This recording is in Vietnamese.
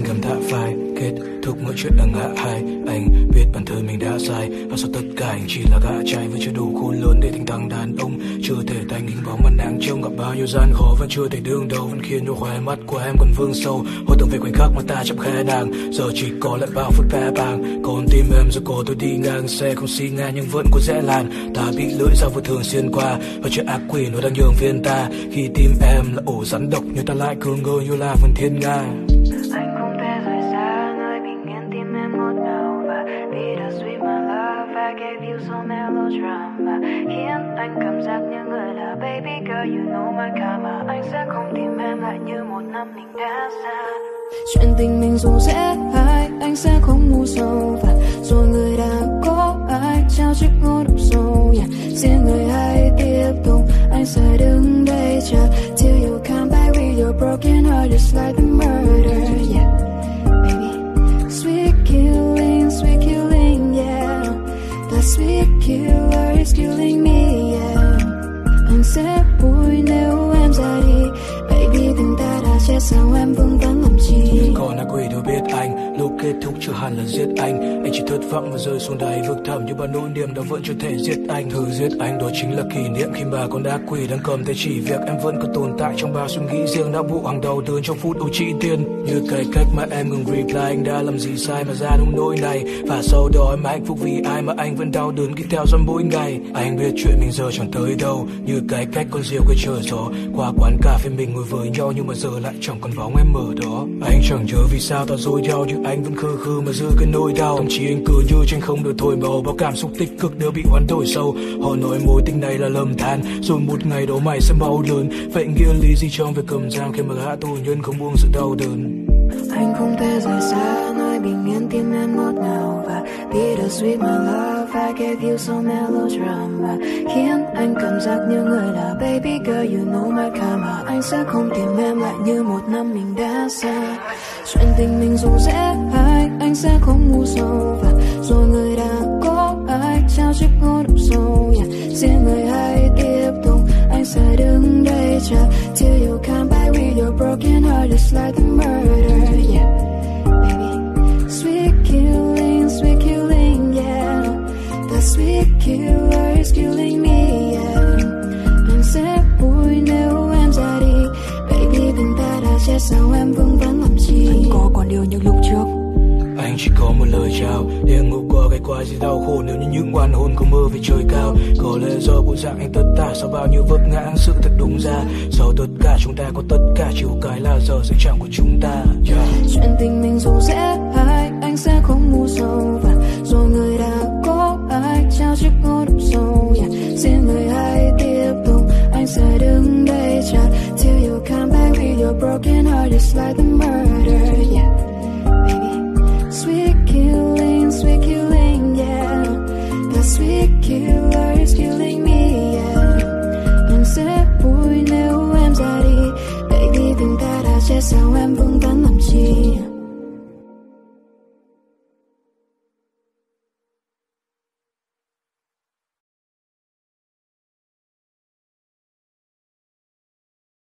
đã phai, kết thúc mọi chuyện đang ngã hai. Anh biết bản thân mình đã sai, và sau tất cả anh chỉ là gã trai vẫn chưa đủ khôn lớn để thành thằng đàn ông. Chưa thể thành hình bóng mặt nắng trông gặp bao nhiêu gian khó, vẫn chưa thể đương đầu, vẫn khiến cho khóe mắt của em còn vương sâu. Hồi tưởng về khoảnh khắc mà ta chạm khe nàng, giờ chỉ có lại bao phút bé bàng. Còn tim em giờ có tôi đi ngang xe, không xi ngang nhưng vẫn có rẽ làn ta bị lưỡi dao vô thường xuyên qua, và chuyện ác quỷ nó đang nhường viên ta. Khi tim em là ổ rắn độc như ta lại cứ ngơ như là phần thiên nga. Drama. Khiến anh cảm giác như người là baby girl, you know my karma. Anh sẽ không tìm em lại như một năm mình đã xa chuyện tình mình dù dễ hay anh sẽ không ngu sâu và rồi người đã có ai trao chiếc ngô độc sâu. Đã chết sao em vương vấn còn ai quỷ đâu biết anh. Lúc kết thúc chưa hẳn là giết anh. Anh chỉ thất vọng và rơi xuống đáy vực thẳm như bao nỗi niềm đó vẫn chưa thể giết anh. Thứ giết anh đó chính là kỷ niệm khi mà con đã quỷ đang cầm tay chỉ việc em vẫn còn tồn tại trong bao suy nghĩ riêng đã vụ hàng đầu tướng trong phút ưu trị tiên. Như cái cách mà em ngừng reply, anh đã làm gì sai mà ra đúng nỗi này? Và sau đó em hạnh phúc vì ai mà anh vẫn đau đớn khi theo dõi mỗi ngày? Anh biết chuyện mình giờ chẳng tới đâu. Như cái cách con diều quay chờ gió. Qua quán cà phê mình ngồi với nhau nhưng mà giờ lại chẳng còn bóng em ở đó. Anh chẳng nhớ vì sao ta dối nhau nhưng anh vẫn khư khư mà giữ cái nỗi đau. Thậm chí anh cứ như trên không được thổi màu bao cảm xúc tích cực đều bị hoán đổi sâu. Họ nói mối tình này là lầm than, rồi một ngày đó mày sẽ mau lớn vậy nghĩa lý gì trong việc cầm giam khi mà gã tù nhân không buông sự đau đớn? Anh không thể rời xa nơi bình yên, tim em ngọt ngào và bittersweet my love I gave you so melodrama. Khiến anh cảm giác như người là baby girl, you know my karma. Anh sẽ không tìm em lại như một năm mình đã xa. Chuyện tình mình dù dễ hay anh sẽ không ngu sâu và rồi người đã có ai trao chiếc ngón đục sâu yeah. riêng người hãy tiếp tục, anh sẽ đứng đây chờ. Till you come back with your broken heart just like the murder, yeah. Sweet killer is killing me yeah. Anh sẽ vui nếu em ra đi. Baby tình ta đã chết sao em vương vấn làm chi? Anh có còn yêu như lúc trước? Anh chỉ có một lời chào để ngủ qua cái qua gì đau khổ. Nếu như những oan hồn không mơ về trời cao có lẽ do bộ dạng anh tất tả sau bao nhiêu vấp ngã sự thật đúng ra. Sau tất cả chúng ta có tất cả chiều cái là giờ sẽ chẳng của chúng ta. Yeah. chuyện tình mình dù dễ hay anh sẽ không ngu sâu và broken heart is like the murder yeah